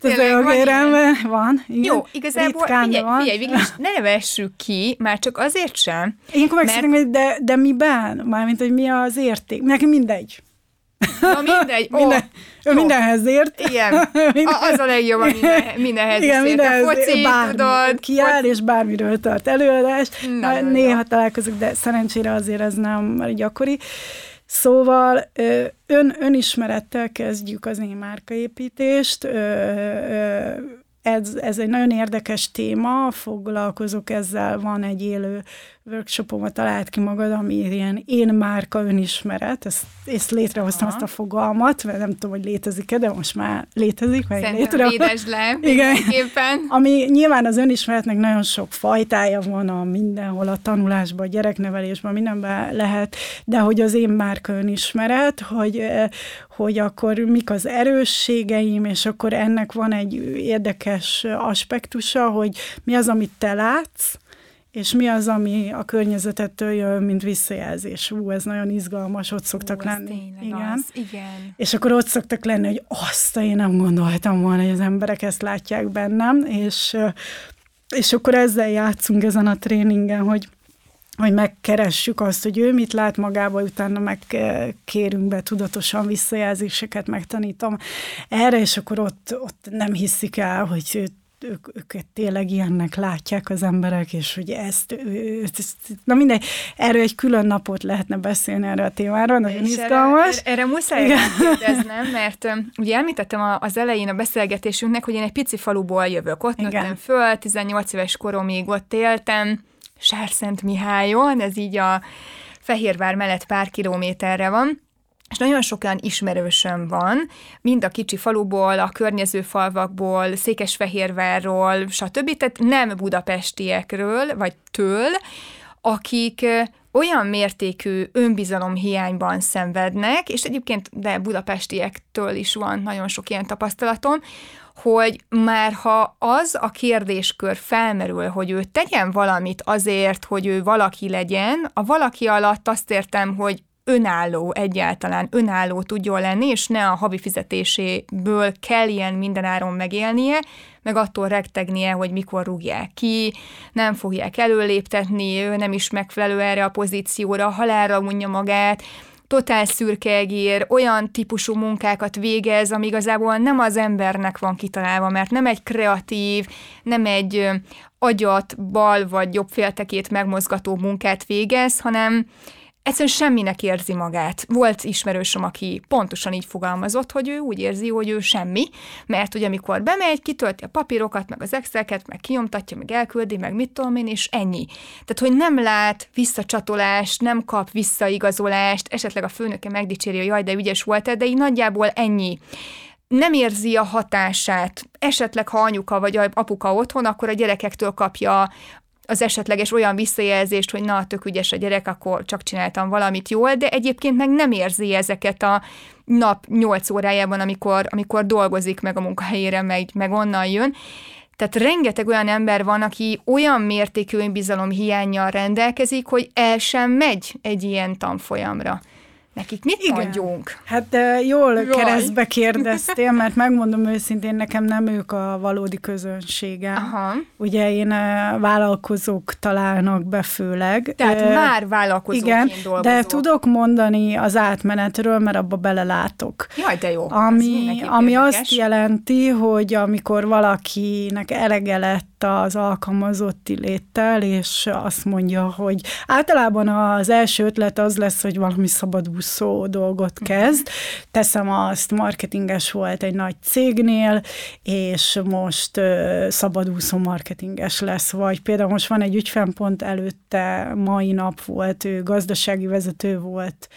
Tényleg, van, rendben, van. Igen. Jó, igazából ritkán figyelj, van. figyelj, végül is (laughs) ne nevessük ki, már csak azért sem. Én mert... meg de, de miben? Mármint, hogy mi az érték? Nekem mindegy. Na mindegy. (laughs) Minden, ő mindenhez ért. Igen. (laughs) Az a legjobb, minden, mindenhez Igen, is mindenhez ért. A foci, bármi, tudod. Kiáll, foci. és bármiről tart előadás. Na, Néha jó. találkozok, de szerencsére azért ez nem gyakori. Szóval ön, önismerettel kezdjük az én márkaépítést. Ez, ez egy nagyon érdekes téma, foglalkozok ezzel, van egy élő workshopomat talált ki magad, ami ilyen én márka önismeret, ezt, ezt létrehoztam Aha. ezt a fogalmat, mert nem tudom, hogy létezik-e, de most már létezik. Meg Szerintem létre... le, (laughs) Igen. Ami nyilván az önismeretnek nagyon sok fajtája van a mindenhol, a tanulásban, a gyereknevelésben, mindenben lehet, de hogy az én márka önismeret, hogy, eh, hogy akkor mik az erősségeim, és akkor ennek van egy érdekes aspektusa, hogy mi az, amit te látsz, és mi az, ami a környezetettől jön, mint visszajelzés. Ú, ez nagyon izgalmas, ott szoktak Ú, lenni. Igen. Az, igen. És akkor ott szoktak lenni, hogy azt én nem gondoltam volna, hogy az emberek ezt látják bennem, és, és akkor ezzel játszunk ezen a tréningen, hogy hogy megkeressük azt, hogy ő mit lát magába, utána megkérünk be tudatosan visszajelzéseket, megtanítom erre, és akkor ott, ott nem hiszik el, hogy ők, őket tényleg ilyennek látják az emberek, és hogy ezt, ezt na mindegy, erről egy külön napot lehetne beszélni erre a témára, nagyon és izgalmas. Erre, erre muszáj kérdeznem, mert ugye említettem az elején a beszélgetésünknek, hogy én egy pici faluból jövök, ott Igen. nőttem föl, 18 éves koromig ott éltem, Sárszent Mihályon, ez így a Fehérvár mellett pár kilométerre van, és nagyon sok olyan ismerősöm van, mind a kicsi faluból, a környező falvakból, Székesfehérvárról, stb., tehát nem budapestiekről, vagy től, akik olyan mértékű önbizalom hiányban szenvednek, és egyébként de budapestiektől is van nagyon sok ilyen tapasztalatom, hogy már ha az a kérdéskör felmerül, hogy ő tegyen valamit azért, hogy ő valaki legyen, a valaki alatt azt értem, hogy önálló egyáltalán, önálló tudjon lenni, és ne a havi fizetéséből kell ilyen mindenáron megélnie, meg attól regtegnie, hogy mikor rúgják ki, nem fogják előléptetni, ő nem is megfelelő erre a pozícióra, halálra unja magát, totál szürkeegér, olyan típusú munkákat végez, ami igazából nem az embernek van kitalálva, mert nem egy kreatív, nem egy agyat, bal vagy jobb féltekét megmozgató munkát végez, hanem egyszerűen semminek érzi magát. Volt ismerősöm, aki pontosan így fogalmazott, hogy ő úgy érzi, hogy ő semmi, mert hogy amikor bemegy, kitölti a papírokat, meg az excelket, meg kinyomtatja, meg elküldi, meg mit tudom én, és ennyi. Tehát, hogy nem lát visszacsatolást, nem kap visszaigazolást, esetleg a főnöke megdicséri, hogy jaj, de ügyes volt de így nagyjából ennyi nem érzi a hatását. Esetleg, ha anyuka vagy apuka otthon, akkor a gyerekektől kapja az esetleges olyan visszajelzést, hogy na, tök ügyes a gyerek, akkor csak csináltam valamit jól, de egyébként meg nem érzi ezeket a nap 8 órájában, amikor, amikor dolgozik meg a munkahelyére, meg, meg onnan jön. Tehát rengeteg olyan ember van, aki olyan mértékű önbizalom hiányjal rendelkezik, hogy el sem megy egy ilyen tanfolyamra. Nekik mit Igen. mondjunk? Hát jól Jaj. keresztbe kérdeztél, mert megmondom őszintén, nekem nem ők a valódi közönsége. Aha. Ugye én vállalkozók találnak be főleg. Tehát uh, már vállalkozóként Igen, dolgozol. de tudok mondani az átmenetről, mert abba belelátok. Jaj, de jó. Ami, ami azt jelenti, hogy amikor valakinek elege lett az alkalmazotti léttel, és azt mondja, hogy általában az első ötlet az lesz, hogy valami szabadúszó dolgot kezd. Teszem azt, marketinges volt egy nagy cégnél, és most uh, szabadúszó marketinges lesz, vagy például most van egy ügyfélpont előtte, mai nap volt, ő gazdasági vezető volt,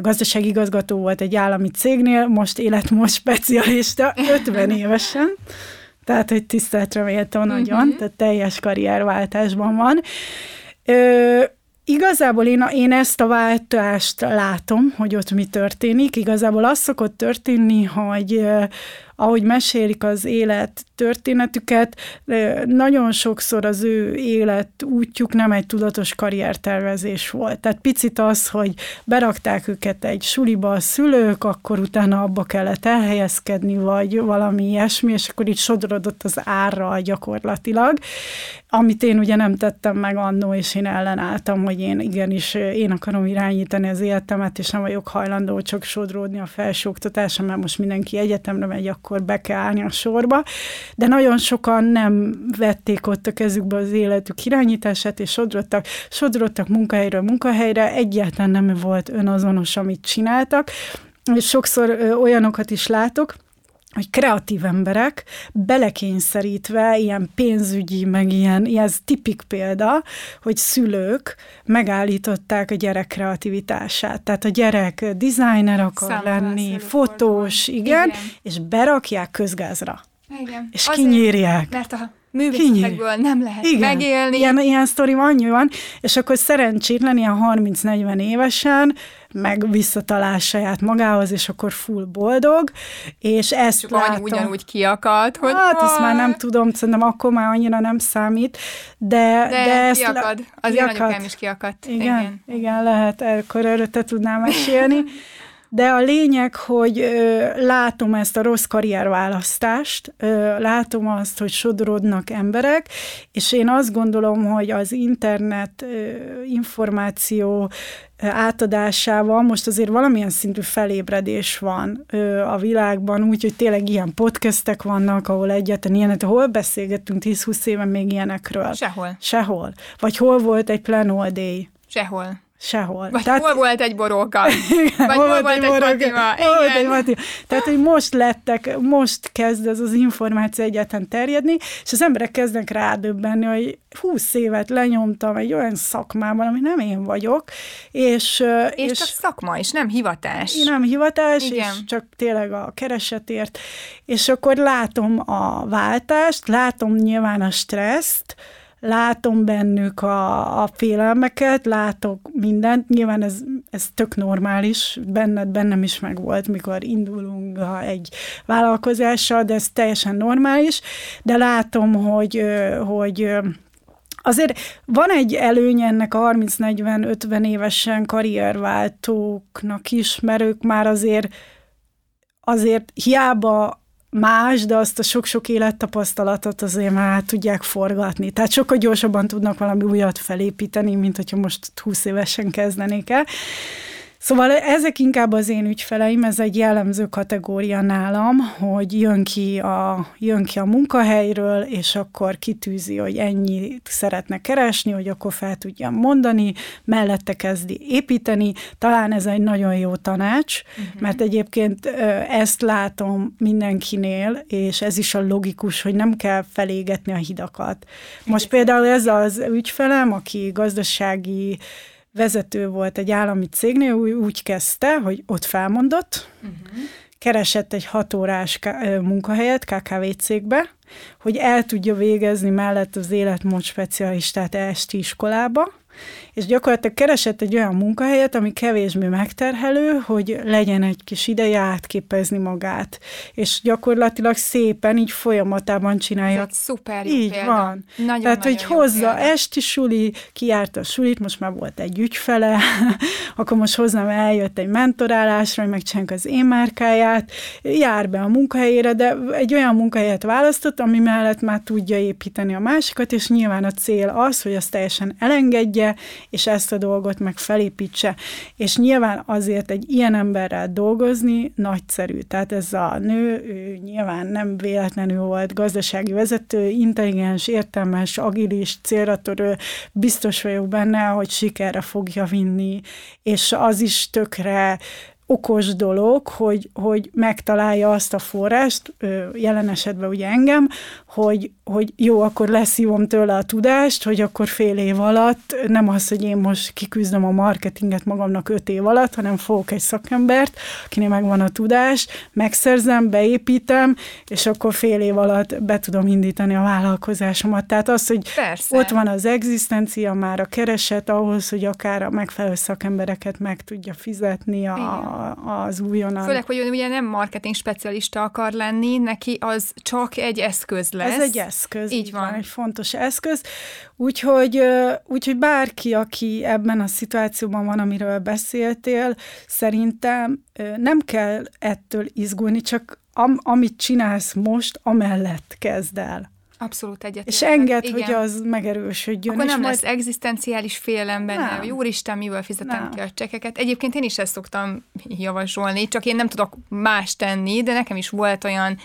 gazdasági igazgató volt egy állami cégnél, most életmód specialista, (laughs) 50 évesen. Tehát, hogy tiszteletre méltó uh-huh. nagyon, tehát teljes karrierváltásban van. Ö, Igazából én, én ezt a váltást látom, hogy ott mi történik. Igazából az szokott történni, hogy ahogy mesélik az élet történetüket, nagyon sokszor az ő élet útjuk nem egy tudatos karriertervezés volt. Tehát picit az, hogy berakták őket egy suliba a szülők, akkor utána abba kellett elhelyezkedni, vagy valami ilyesmi, és akkor így sodrodott az árra gyakorlatilag, amit én ugye nem tettem meg annó, és én ellenálltam, hogy én igenis én akarom irányítani az életemet, és nem vagyok hajlandó csak sodródni a felsőoktatásra, mert most mindenki egyetemre megy, be kell állni a sorba, de nagyon sokan nem vették ott a kezükbe az életük irányítását, és sodrottak, sodrottak munkahelyről munkahelyre, egyáltalán nem volt önazonos, amit csináltak, és sokszor olyanokat is látok, hogy kreatív emberek belekényszerítve ilyen pénzügyi, meg ilyen, ilyen tipik példa, hogy szülők megállították a gyerek kreativitását. Tehát a gyerek designer akar Számomra lenni, fotós, igen, igen, és berakják közgázra. Igen. És Azért, kinyírják. Mert a művészetekből nem lehet Igen. megélni. Ilyen, ilyen sztori annyi van, és akkor szerencsétlen ilyen 30-40 évesen meg visszatalál saját magához, és akkor full boldog, és ezt Csak látom... ugyanúgy kiakad, hogy... Hát, ezt már nem tudom, szerintem akkor már annyira nem számít, de... De, de ezt kiakad. Az kiakad. én anyukám is kiakadt. Igen, igen, igen lehet, akkor erről te tudnál mesélni. (laughs) De a lényeg, hogy ö, látom ezt a rossz karrierválasztást, ö, látom azt, hogy sodorodnak emberek, és én azt gondolom, hogy az internet ö, információ átadásával most azért valamilyen szintű felébredés van ö, a világban, úgyhogy tényleg ilyen podcastek vannak, ahol egyetlen ilyenek, hol beszélgettünk 10-20 éve még ilyenekről? Sehol. Sehol. Vagy hol volt egy plan all day? Sehol. Sehol. Vagy Tehát, hol volt egy boróka? (laughs) Vagy hol, hol volt egy, boróka? Matima? Hol volt egy Matima? Tehát, hogy most lettek, most kezd ez az információ egyáltalán terjedni, és az emberek kezdnek rádöbbenni, hogy húsz évet lenyomtam egy olyan szakmában, ami nem én vagyok, és... És, és csak szakma, és nem hivatás. Nem hivatás, Igen. és csak tényleg a keresetért. És akkor látom a váltást, látom nyilván a stresszt, látom bennük a, a félelmeket, látok mindent, nyilván ez, ez tök normális, benned, bennem is megvolt, mikor indulunk egy vállalkozással, de ez teljesen normális, de látom, hogy, hogy Azért van egy előny ennek a 30-40-50 évesen karrierváltóknak is, mert ők már azért azért hiába más, de azt a sok-sok élettapasztalatot azért már tudják forgatni. Tehát sokkal gyorsabban tudnak valami újat felépíteni, mint hogyha most 20 évesen kezdenék el. Szóval ezek inkább az én ügyfeleim, ez egy jellemző kategória nálam, hogy jön ki a, jön ki a munkahelyről, és akkor kitűzi, hogy ennyit szeretne keresni, hogy akkor fel tudjam mondani, mellette kezdi építeni. Talán ez egy nagyon jó tanács, uh-huh. mert egyébként ezt látom mindenkinél, és ez is a logikus, hogy nem kell felégetni a hidakat. Most például ez az ügyfelem, aki gazdasági vezető volt egy állami cégnél, úgy, úgy kezdte, hogy ott felmondott, uh-huh. keresett egy hatórás munkahelyet KKV cégbe, hogy el tudja végezni mellett az életmód specialistát esti iskolába, és gyakorlatilag keresett egy olyan munkahelyet, ami kevésbé megterhelő, hogy legyen egy kis ideje átképezni magát. És gyakorlatilag szépen így folyamatában csinálja. Ez egy szuper Így példa. van. Nagyon, Tehát, nagyon hogy hozza példa. esti suli, kiárt a sulit, most már volt egy ügyfele, (laughs) akkor most hozzám eljött egy mentorálásra, hogy megcsináljuk az én márkáját, jár be a munkahelyére, de egy olyan munkahelyet választott, ami mellett már tudja építeni a másikat, és nyilván a cél az, hogy azt teljesen elengedje, és ezt a dolgot meg felépítse. És nyilván azért egy ilyen emberrel dolgozni nagyszerű. Tehát ez a nő, ő nyilván nem véletlenül volt gazdasági vezető, intelligens, értelmes, agilis, célra törő, biztos vagyok benne, hogy sikerre fogja vinni, és az is tökre okos dolog, hogy, hogy megtalálja azt a forrást, jelen esetben ugye engem, hogy, hogy jó, akkor leszívom tőle a tudást, hogy akkor fél év alatt, nem az, hogy én most kiküzdöm a marketinget magamnak öt év alatt, hanem fogok egy szakembert, akinek megvan a tudás, megszerzem, beépítem, és akkor fél év alatt be tudom indítani a vállalkozásomat. Tehát az, hogy Persze. ott van az egzisztencia, már a kereset ahhoz, hogy akár a megfelelő szakembereket meg tudja fizetni a, az újonnan. Főleg, hogy ugye nem marketing specialista akar lenni, neki az csak egy eszköz lesz lesz. Ez egy eszköz. Így van. van. Egy fontos eszköz. Úgyhogy, úgyhogy bárki, aki ebben a szituációban van, amiről beszéltél, szerintem nem kell ettől izgulni, csak am, amit csinálsz most, amellett kezd el. Abszolút egyet. És enged, Igen. hogy az megerősödjön. Akkor nem majd... lesz egzisztenciális félelem benne, nem. hogy úristen, mivel fizetem nem. ki a csekeket. Egyébként én is ezt szoktam javasolni, csak én nem tudok más tenni, de nekem is volt olyan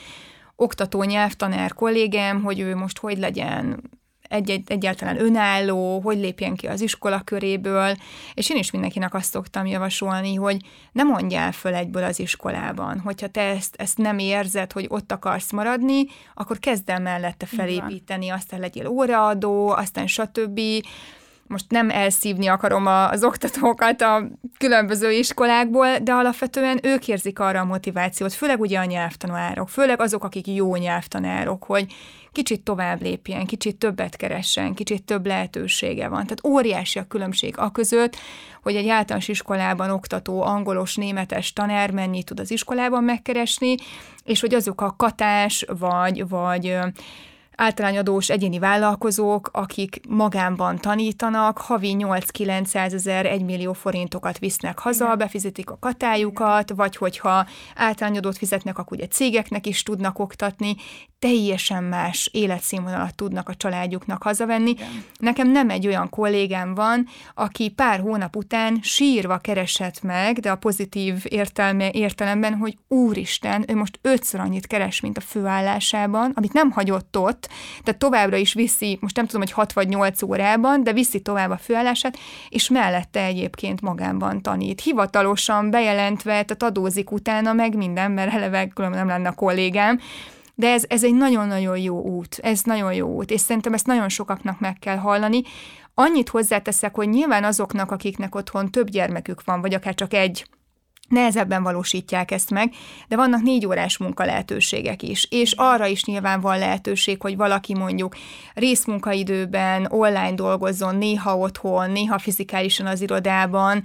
oktató nyelvtanár kollégám, hogy ő most hogy legyen egy, egy, egyáltalán önálló, hogy lépjen ki az iskola köréből, és én is mindenkinek azt szoktam javasolni, hogy ne mondjál föl egyből az iskolában. Hogyha te ezt, ezt nem érzed, hogy ott akarsz maradni, akkor kezd el mellette felépíteni, aztán legyél óraadó, aztán stb most nem elszívni akarom az oktatókat a különböző iskolákból, de alapvetően ők érzik arra a motivációt, főleg ugye a nyelvtanárok, főleg azok, akik jó nyelvtanárok, hogy kicsit tovább lépjen, kicsit többet keressen, kicsit több lehetősége van. Tehát óriási a különbség a között, hogy egy általános iskolában oktató angolos, németes tanár mennyit tud az iskolában megkeresni, és hogy azok a katás, vagy, vagy általányadós egyéni vállalkozók, akik magánban tanítanak, havi 8-900 ezer, 1 millió forintokat visznek haza, befizetik a katájukat, vagy hogyha általányadót fizetnek, akkor ugye cégeknek is tudnak oktatni, teljesen más életszínvonalat tudnak a családjuknak hazavenni. Nekem nem egy olyan kollégám van, aki pár hónap után sírva keresett meg, de a pozitív értelme, értelemben, hogy úristen, ő most ötször annyit keres, mint a főállásában, amit nem hagyott ott, tehát továbbra is viszi, most nem tudom, hogy 6 vagy 8 órában, de viszi tovább a főállását, és mellette egyébként magánban tanít. Hivatalosan bejelentve, tehát adózik utána meg minden, mert eleve különben nem lenne a kollégám, de ez, ez egy nagyon-nagyon jó út, ez nagyon jó út, és szerintem ezt nagyon sokaknak meg kell hallani. Annyit hozzáteszek, hogy nyilván azoknak, akiknek otthon több gyermekük van, vagy akár csak egy, nehezebben valósítják ezt meg, de vannak négy órás munka lehetőségek is, és arra is nyilván van lehetőség, hogy valaki mondjuk részmunkaidőben online dolgozzon, néha otthon, néha fizikálisan az irodában,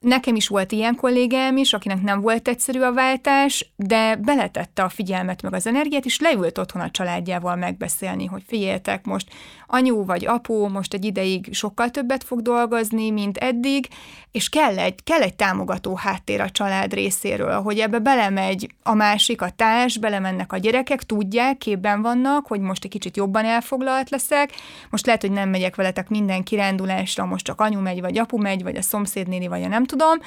Nekem is volt ilyen kollégám is, akinek nem volt egyszerű a váltás, de beletette a figyelmet meg az energiát, és leült otthon a családjával megbeszélni, hogy figyeljetek, most anyu vagy apu most egy ideig sokkal többet fog dolgozni, mint eddig, és kell egy, kell egy támogató háttér a család részéről, hogy ebbe belemegy a másik, a társ, belemennek a gyerekek, tudják, képben vannak, hogy most egy kicsit jobban elfoglalt leszek, most lehet, hogy nem megyek veletek minden kirándulásra, most csak anyu megy, vagy apu megy, vagy a szomszédnéni, vagy a nem tudom,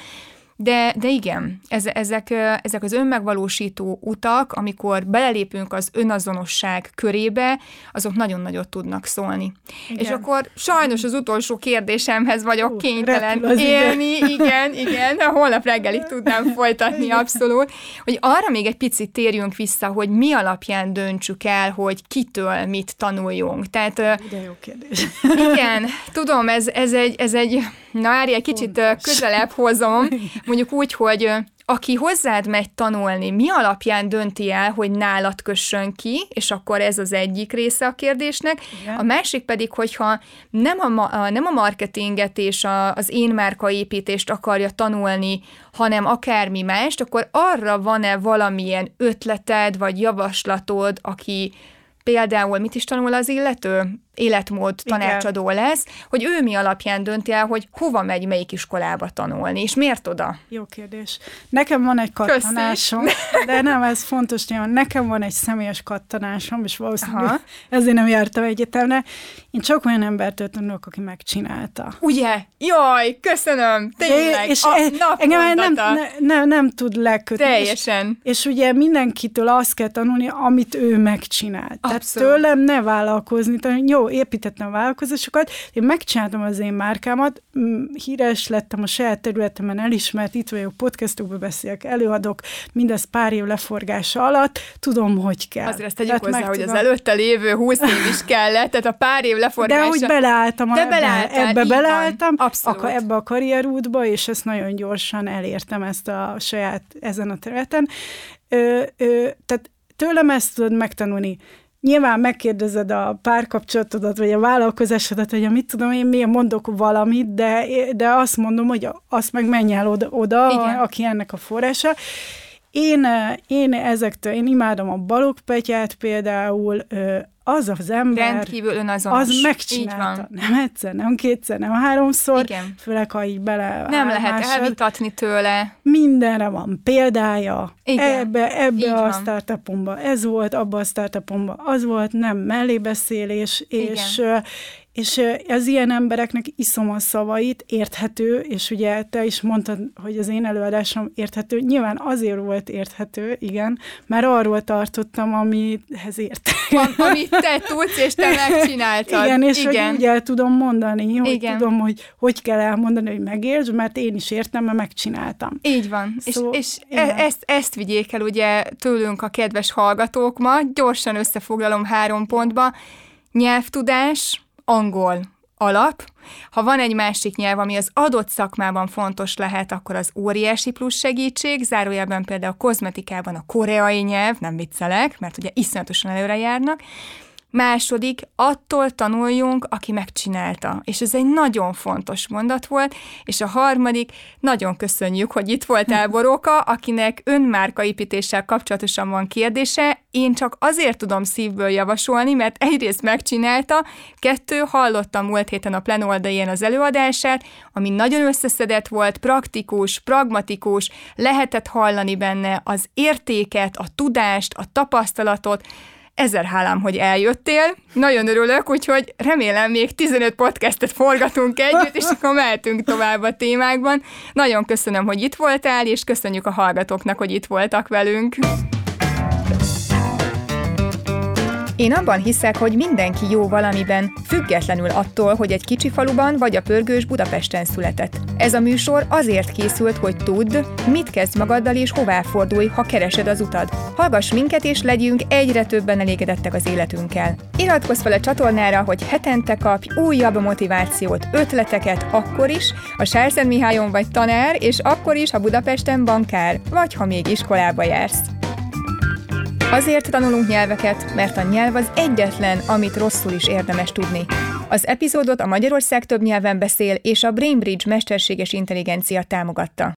De, de igen, ez, ezek, ezek az önmegvalósító utak, amikor belelépünk az önazonosság körébe, azok nagyon nagyot tudnak szólni. Igen. És akkor sajnos az utolsó kérdésemhez vagyok uh, kénytelen élni, ide. igen, igen, holnap reggelig tudnám folytatni abszolút, hogy arra még egy picit térjünk vissza, hogy mi alapján döntsük el, hogy kitől mit tanuljunk. Tehát, De jó kérdés. Igen, tudom, ez, ez egy, ez egy na Ári, egy kicsit Fontos. közelebb hozom, mondjuk úgy, hogy aki hozzád megy tanulni, mi alapján dönti el, hogy nálad kössön ki, és akkor ez az egyik része a kérdésnek. Igen. A másik pedig, hogyha nem a, nem a marketinget és a, az én márkaépítést akarja tanulni, hanem akármi mást, akkor arra van-e valamilyen ötleted vagy javaslatod, aki például mit is tanul az illető? Életmód tanácsadó Igen. lesz, hogy ő mi alapján dönti el, hogy hova megy, melyik iskolába tanulni, és miért oda? Jó kérdés. Nekem van egy kattanásom, de nem, ez fontos, hogy nekem van egy személyes kattanásom, és valószínűleg Aha. ezért nem jártam egyetemre. Én csak olyan embertől tanulok, aki megcsinálta. Ugye? Jaj, köszönöm, tényleg, és a engem nem, ne, ne, nem tud lekötni. Teljesen. És, és ugye mindenkitől azt kell tanulni, amit ő megcsinált. Abszolút. Tehát tőlem ne vállalkozni, tehát jó, építettem a vállalkozásokat, én megcsináltam az én márkámat, híres lettem a saját területemen, elismert, itt vagyok, podcastokba beszélek, előadok, mindez pár év leforgása alatt, tudom, hogy kell. Azért ezt tegyük hozzá, hogy tudom. az előtte lévő húsz év is (laughs) kellett, tehát a pár év leforgása. De hogy beleálltam, De beleálltál, ebbe beleálltam, akkor ebbe a karrierútba, és ezt nagyon gyorsan elértem ezt a saját, ezen a területen. Ö, ö, tehát tőlem ezt tudod megtanulni nyilván megkérdezed a párkapcsolatodat, vagy a vállalkozásodat, hogy mit tudom én, miért mondok valamit, de, de azt mondom, hogy azt meg menj el oda, oda aki ennek a forrása. Én, én ezektől, én imádom a balogpetyát például, az az ember, Rendkívül önazonos. az megcsinálta. Nem egyszer, nem kétszer, nem háromszor, Igen. főleg ha így bele Nem lehet másod. elvitatni tőle. Mindenre van példája. Igen. Ebbe, ebbe a van. startupomba ez volt, abba a startupomba az volt, nem mellébeszélés, és, Igen. És az ilyen embereknek iszom a szavait, érthető, és ugye te is mondtad, hogy az én előadásom érthető. Nyilván azért volt érthető, igen, mert arról tartottam, amihez értek. Amit te tudsz, és te megcsináltad. Igen, és igen. hogy úgy el tudom mondani, hogy igen. tudom, hogy hogy kell elmondani, hogy megértsd, mert én is értem, mert megcsináltam. Így van. Szóval, és, és e- ezt, ezt vigyék el ugye tőlünk a kedves hallgatók ma. Gyorsan összefoglalom három pontba. Nyelvtudás, angol alap. Ha van egy másik nyelv, ami az adott szakmában fontos lehet, akkor az óriási plusz segítség, zárójelben például a kozmetikában a koreai nyelv, nem viccelek, mert ugye iszonyatosan előre járnak, Második, attól tanuljunk, aki megcsinálta. És ez egy nagyon fontos mondat volt. És a harmadik, nagyon köszönjük, hogy itt voltál, (laughs) Boróka, akinek önmárkaépítéssel kapcsolatosan van kérdése. Én csak azért tudom szívből javasolni, mert egyrészt megcsinálta, kettő, hallottam múlt héten a plenoldajén az előadását, ami nagyon összeszedett volt, praktikus, pragmatikus, lehetett hallani benne az értéket, a tudást, a tapasztalatot, Ezer hálám, hogy eljöttél. Nagyon örülök, úgyhogy remélem még 15 podcastet forgatunk együtt, és akkor mehetünk tovább a témákban. Nagyon köszönöm, hogy itt voltál, és köszönjük a hallgatóknak, hogy itt voltak velünk. Én abban hiszek, hogy mindenki jó valamiben, függetlenül attól, hogy egy kicsi faluban vagy a pörgős Budapesten született. Ez a műsor azért készült, hogy tudd, mit kezd magaddal és hová fordulj, ha keresed az utad. Hallgass minket és legyünk egyre többen elégedettek az életünkkel. Iratkozz fel a csatornára, hogy hetente kapj újabb motivációt, ötleteket akkor is, ha Sárszent Mihályon vagy tanár, és akkor is, ha Budapesten bankár, vagy ha még iskolába jársz. Azért tanulunk nyelveket, mert a nyelv az egyetlen, amit rosszul is érdemes tudni. Az epizódot a Magyarország több nyelven beszél és a Brainbridge mesterséges intelligencia támogatta.